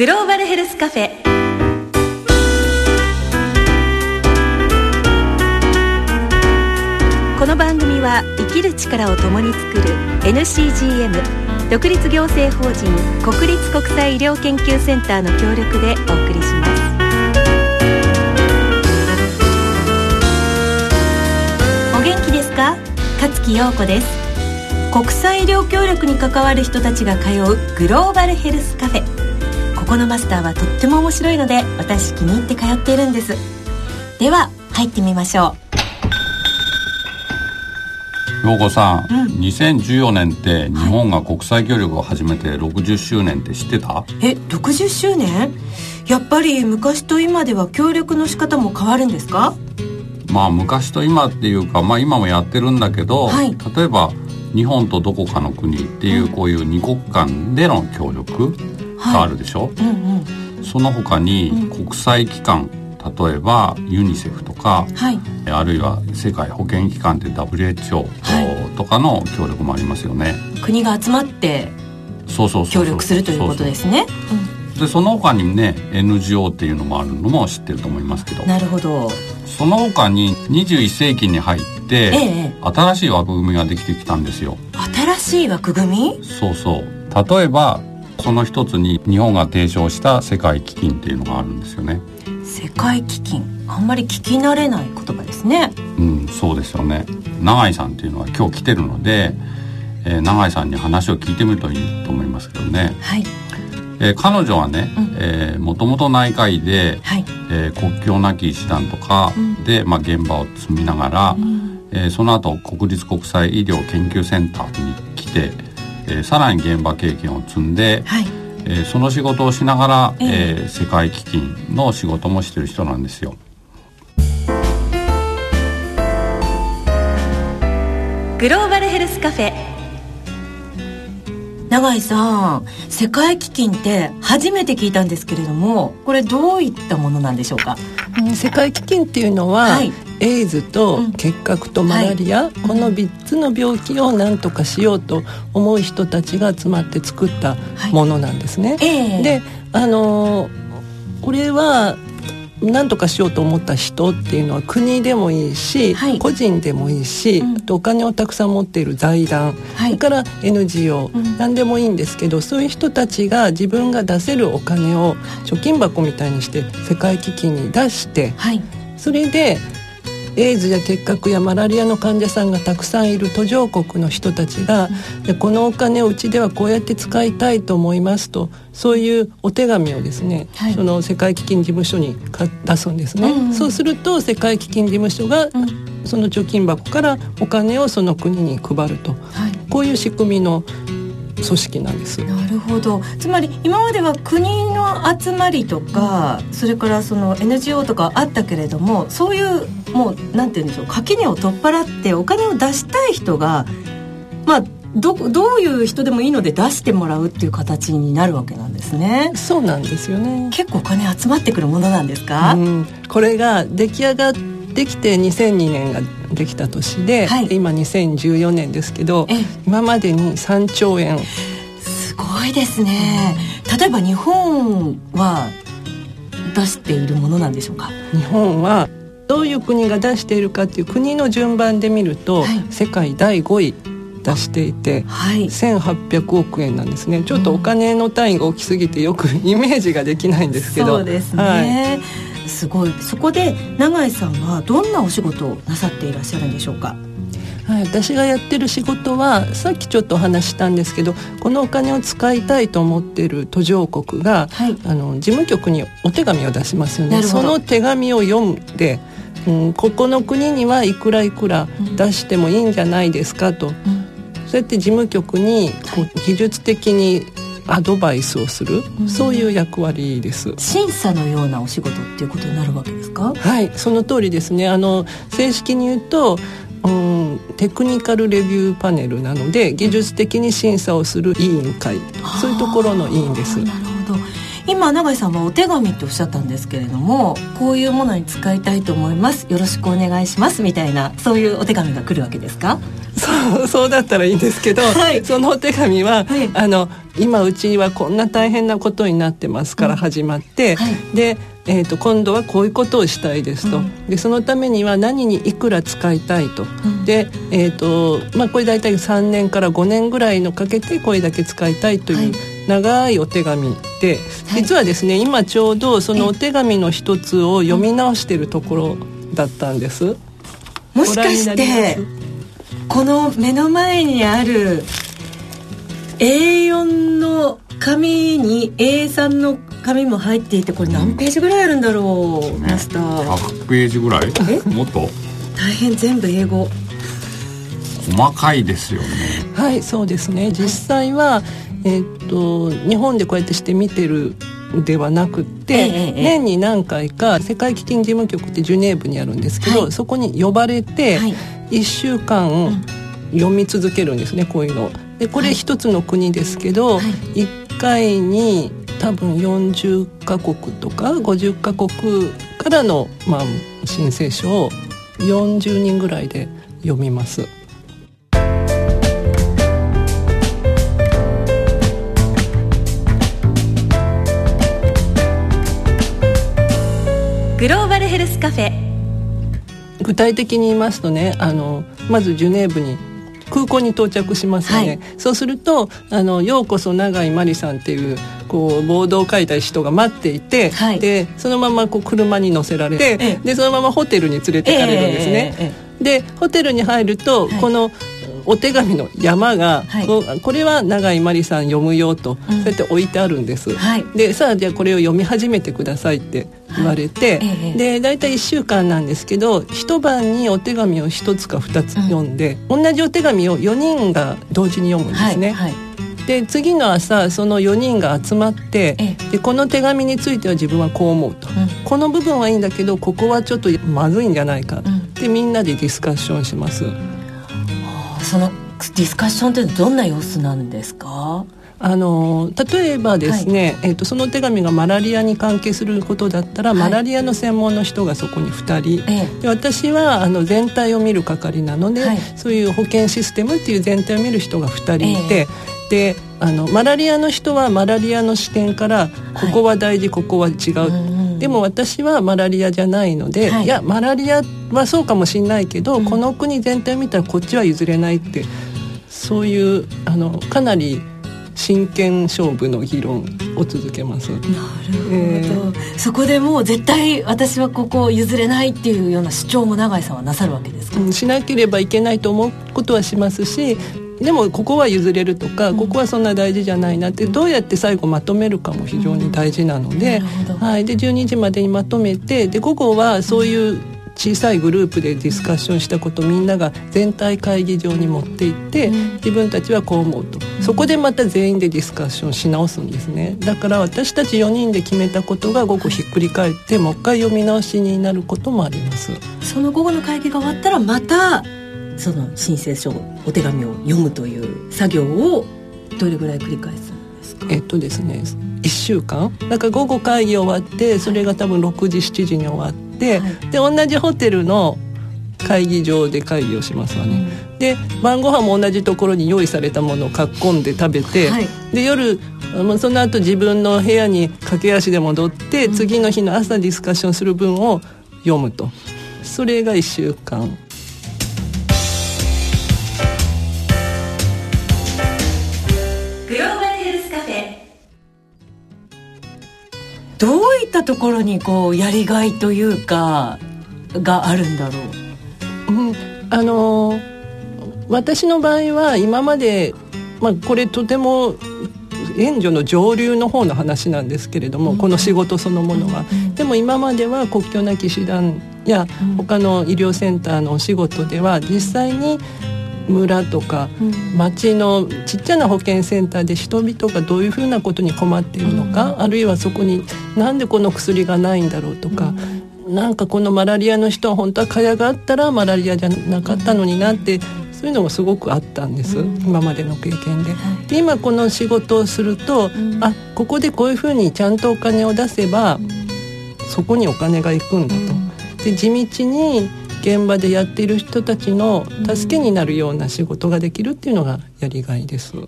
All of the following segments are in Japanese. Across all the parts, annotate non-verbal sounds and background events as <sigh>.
グローバルヘルスカフェ。この番組は生きる力を共に作る NCGM 独立行政法人国立国際医療研究センターの協力でお送りします。お元気ですか？勝木陽子です。国際医療協力に関わる人たちが通うグローバルヘルスカフェ。ここのマスターはとっても面白いので私気に入って通っているんです。では入ってみましょう。陽子さん、うん、2014年って日本が国際協力を始めて60周年って知ってた、え60周年？やっぱり昔と今では協力の仕方も変わるんですか？まあ昔と今っていうか、まあ、今もやってるんだけど、はい、例えば日本とどこかの国っていうこういう二国間での協力があるでしょ、はいうんうん、その他に国際機関、例えばユニセフとか、はい、あるいは世界保健機関って WHO とかの協力もありますよね、国が集まって協力するということですね。でその他にね NGO っていうのもあるのも知ってると思いますけど。なるほど。その他に21世紀に入って、ええ、新しい枠組みができてきたんですよ。新しい枠組み？そうそう。例えばその一つに日本が提唱した世界基金っていうのがあるんですよね。世界基金。あんまり聞き慣れない言葉ですね。うんそうですよね。永井さんっていうのは今日来てるので、えー、永井さんに話を聞いてみるといいと思いますけどね。はい。えー、彼女はね、うん。えー、もともと内科医で、はい。えー、国境なき医師団とかで、まあ、現場を積みながら、うん。えー、その後国立国際医療研究センターに来て、えー、さらに現場経験を積んで、はいえー、その仕事をしながら、えええー世界基金の仕事もしてる人なんですよ。グローバルヘルスカフェ永井さん世界基金って初めて聞いたんですけれどもこれどういったものなんでしょうか？うん世界基金っていうのは、はい。エイズとうん。結核とマラリア、はい。この3つの病気を何とかしようと思う人たちが集まって作ったものなんですね。ええ。であのーこれは何とかしようと思った人っていうのは国でもいいし、はい。個人でもいいし、うん。あとお金をたくさん持っている財団、はい。それから NGO、うん。何でもいいんですけどそういう人たちが自分が出せるお金を貯金箱みたいにして世界基金に出してはい。それでエイズや結核やマラリアの患者さんがたくさんいる途上国の人たちが、でこのお金をうちではこうやって使いたいと思いますとそういうお手紙をですね、はい。その世界基金事務所にか出すんですね、うんうん。そうすると世界基金事務所がうん。その貯金箱からお金をその国に配ると。はい。こういう仕組みの組織なんです。なるほどつまり今までは国の集まりとかそれからその NGO とかあったけれどもそういうもうなんて言うんでしょう垣根を取っ払ってお金を出したい人がまあどどういう人でもいいので出してもらうっていう形になるわけなんですねそうなんですよね。結構お金集まってくるものなんですか、うん、これが出来上がってきて2002年ができた年で,、はい。で今2014年ですけどええ。今までに3兆円。すごいですね。例えば日本は出しているものなんでしょうか？日本はどういう国が出しているかっていう国の順番で見ると、はい。世界第5位出していてはい。1800億円なんですね。ちょっとお金の単位が大きすぎてよく <laughs> イメージができないんですけど。そうですね、はいすごい。そこで永井さんはどんなお仕事をなさっていらっしゃるんでしょうか？はい、私がやってる仕事はさっきちょっとお話ししたんですけどこのお金を使いたいと思っている途上国がはい。あの事務局にお手紙を出しますよね。その手紙を読んで、うん、ここの国にはいくらいくら出してもいいんじゃないですかと、そうやって事務局にこう技術的にアドバイスをする、うん。そういう役割です。審査のようなお仕事っていうことになるわけですか？はい、その通りですね。あの正式に言うと、うん、テクニカルレビューパネルなので技術的に審査をする委員会、そういうところの委員です今永井さんはお手紙っておっしゃったんですけれどもこういうものに使いたいと思います。よろしくお願いします。みたいなそういうお手紙が来るわけですか？そう <laughs> そうだったらいいんですけど、はい、そのお手紙は、はい、あの今うちはこんな大変なことになってますから始まって、うんはい、でえーと、今度はこういうことをしたいですと、うん、でそのためには何にいくら使いたいと、うん、で、えーとまあ、これ大体3年から5年ぐらいのかけてこれだけ使いたいという長いお手紙で、はい、実はですね今ちょうどそのお手紙の一つを読み直しているところだったんです。もしかしてこの目の前にある A4 の紙に A3 の紙も入っていてこれ何ページぐらいあるんだろう、うん、マスター。100ページぐらい？え？もっと？大変全部英語。細かいですよね。はいそうですね。実際は、えー、っと日本でこうやってして見てるではなくて、ええ、年に何回か世界基金事務局ってジュネーブにあるんですけど、はい、そこに呼ばれて1週間読み続けるんですねこういうの。でこれ一つの国ですけど、はい、1回に多分40カ国とか50カ国からの、まあ、申請書を40人ぐらいで読みます。グローバルヘルスカフェ。具体的に言いますとねあのまずジュネーブに空港に到着しますよね、はい、そうするとあの「ようこそ永井真理さん」っていうこうボードを書いた人が待っていて、はい、でそのままこう車に乗せられて、ええ、でそのままホテルに連れてかれるんですね。え、でホテルに入ると、はい、このお手紙の山が、はい、これは永井真理さん読むよと、うん、そうやって置いてあるんです、はい、でさあじゃあこれを読み始めてくださいって言われて、はい、で大体1週間なんですけど一晩にお手紙を1つか2つ読んで、うん、同じお手紙を4人が同時に読むんですね。で次の朝その4人が集まってでこの手紙については自分はこう思うと、うん、この部分はいいんだけどここはちょっとまずいんじゃないか、うん、でみんなでディスカッションします。そのディスカッションってどんな様子なんですか？あの例えばですね、はい、えーと、その手紙がマラリアに関係することだったら、はい、マラリアの専門の人がそこに2人、ええ、で私はあの全体を見る係なので、はい、そういう保健システムっていう全体を見る人が2人いて、え、であのマラリアの人はマラリアの視点からここは大事、ここは違う、でも私はマラリアじゃないので、い、やマラリアはそうかもしれないけど、うん、この国全体を見たらこっちは譲れないってそういうあのかなり真剣勝負の議論を続けます。なるほど、えー、そこでもう絶対私はここを譲れないっていうような主張も永井さんはなさるわけですか、うん、しなければいけないと思うことはしますしでもここは譲れるとか、ここはそんな大事じゃないなってどうやって最後まとめるかも非常に大事なので,、はい、で12時までにまとめてで午後はそういう小さいグループでディスカッションしたことみんなが全体会議場に持っていって、自分たちはこう思うと。そこでまた全員でディスカッションし直すんですね。だから私たち4人で決めたことが午後ひっくり返ってもう一回読み直しになることもあります。その午後の会議が終わったらまたその申請書お手紙を読むという作業をどれぐらい繰り返すんですか？えっとですね1週間。だから午後会議終わってそれが多分6時7時に終わって、はい、で同じホテルの会議場で会議をしますわね、うん、で晩ご飯も同じところに用意されたものをかっこんで食べて、はい、で夜その後自分の部屋に駆け足で戻って、うん、次の日の朝ディスカッションする分を読むと。それが1週間。どういったところにこうやりがいというかがあるんだろう、うん、あの私の場合は今まで、まあ、これとても援助の上流の方の話なんですけれども、うん、この仕事そのものは、うん、でも今までは国境なき師団や他の医療センターのお仕事では実際に村とか町のちっちゃな保健センターで人々がどういうふうなことに困っているのか、あるいはそこになんでこの薬がないんだろうとか。なんかこのマラリアの人は本当は蚊帳があったらマラリアじゃなかったのになってそういうのもすごくあったんです、うん、今までの経験で。はい、で今この仕事をすると、うん、あここでこういうふうにちゃんとお金を出せば、そこにお金が行くんだと。で地道に現場でやっている人たちの助けになるような仕事ができるっていうのがやりがいです。なる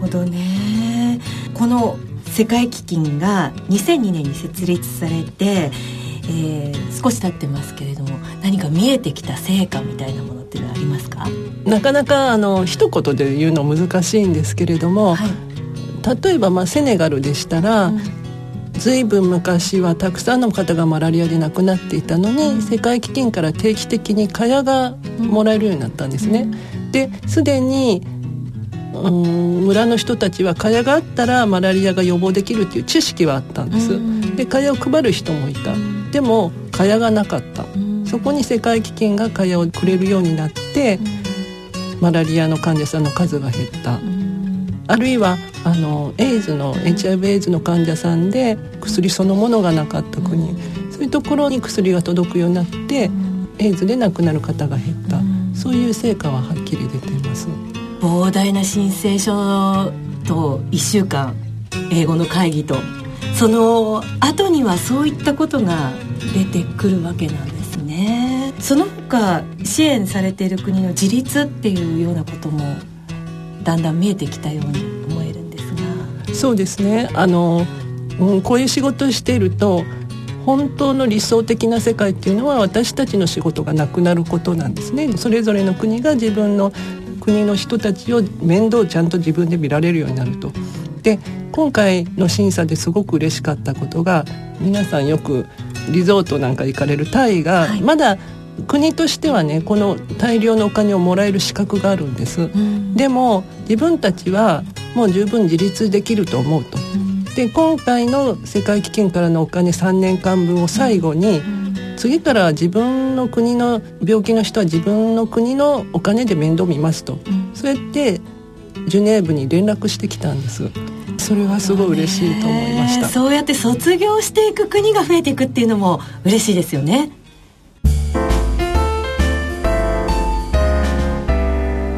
ほどね。この世界基金が2002年に設立されて、えー、少し経ってますけれども何か見えてきた成果みたいなものっていうのはありますか？なかなかあの一言で言うの難しいんですけれども、はい、例えばまあセネガルでしたら、うん随分昔はたくさんの方がマラリアで亡くなっていたのに、うん、世界基金から定期的に蚊帳がもらえるようになったんですね。うん、ですでにうん村の人たちは蚊帳があったらマラリアが予防できるっていう知識はあったんです。うん、で蚊帳を配る人もいた。でも蚊帳がなかった。そこに世界基金が蚊帳をくれるようになって、マラリアの患者さんの数が減った。あるいはあのエイズの HIV エイズの患者さんで薬そのものがなかった国。そういうところに薬が届くようになってエイズで亡くなる方が減った。そういう成果ははっきり出ています。膨大な申請書と1週間英語の会議とその後にはそういったことが出てくるわけなんですね。その他支援されている国の自立っていうようなこともだんだん見えてきたようにそうですね。あの、うん、こういう仕事をしていると本当の理想的な世界っていうのは私たちの仕事がなくなることなんですね。それぞれの国が自分の国の人たちを面倒をちゃんと自分で見られるようになると。で今回の審査ですごく嬉しかったことが皆さんよくリゾートなんか行かれるタイが、はい、まだ国としてはねこの大量のお金をもらえる資格があるんです、うん、でも自分たちはもう十分自立できると思うと、うん、で今回の世界基金からのお金3年間分を最後に、うん、次から自分の国の病気の人は自分の国のお金で面倒見ますと、そうやってジュネーブに連絡してきたんです。それはすごい嬉しいと思いました。そうやって卒業していく国が増えていくっていうのも嬉しいですよね。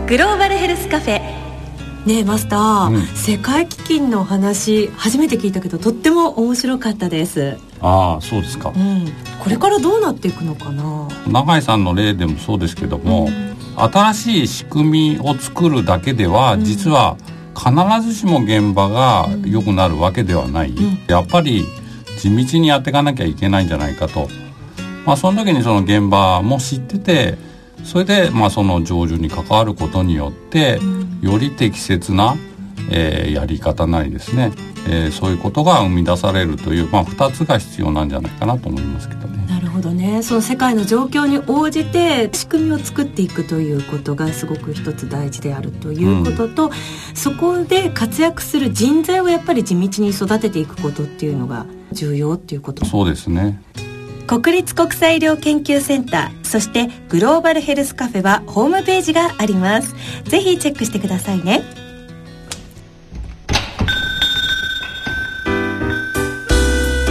グローバルヘルスカフェねえマスター、うん、世界基金の話初めて聞いたけどとっても面白かったです。ああそうですか、うん、これからどうなっていくのかな？永井さんの例でもそうですけども、うん、新しい仕組みを作るだけでは、実は必ずしも現場が良くなるわけではない、やっぱり地道にやっていかなきゃいけないんじゃないかと。まあその時にその現場も知っててそれで、まあ、その成就に関わることによって、より適切な、えー、やり方なりですね、えー、そういうことが生み出されるという、まあ、2つが必要なんじゃないかなと思いますけどね。なるほどね。その世界の状況に応じて仕組みを作っていくということがすごく一つ大事であるということと、うん、そこで活躍する人材をやっぱり地道に育てていくことっていうのが重要っていうこと。そうですね国立国際医療研究センターそしてグローバルヘルスカフェはホームページがあります。ぜひチェックしてくださいね。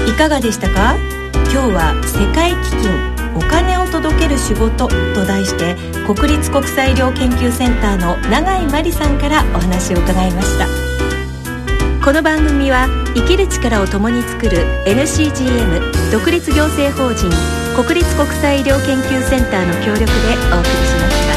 いかがでしたか？今日は世界基金お金を届ける仕事と題して国立国際医療研究センターの永井真理さんからお話を伺いました。この番組は生きる力を共に作る NCGM 独立行政法人国立国際医療研究センターの協力でお送りしました。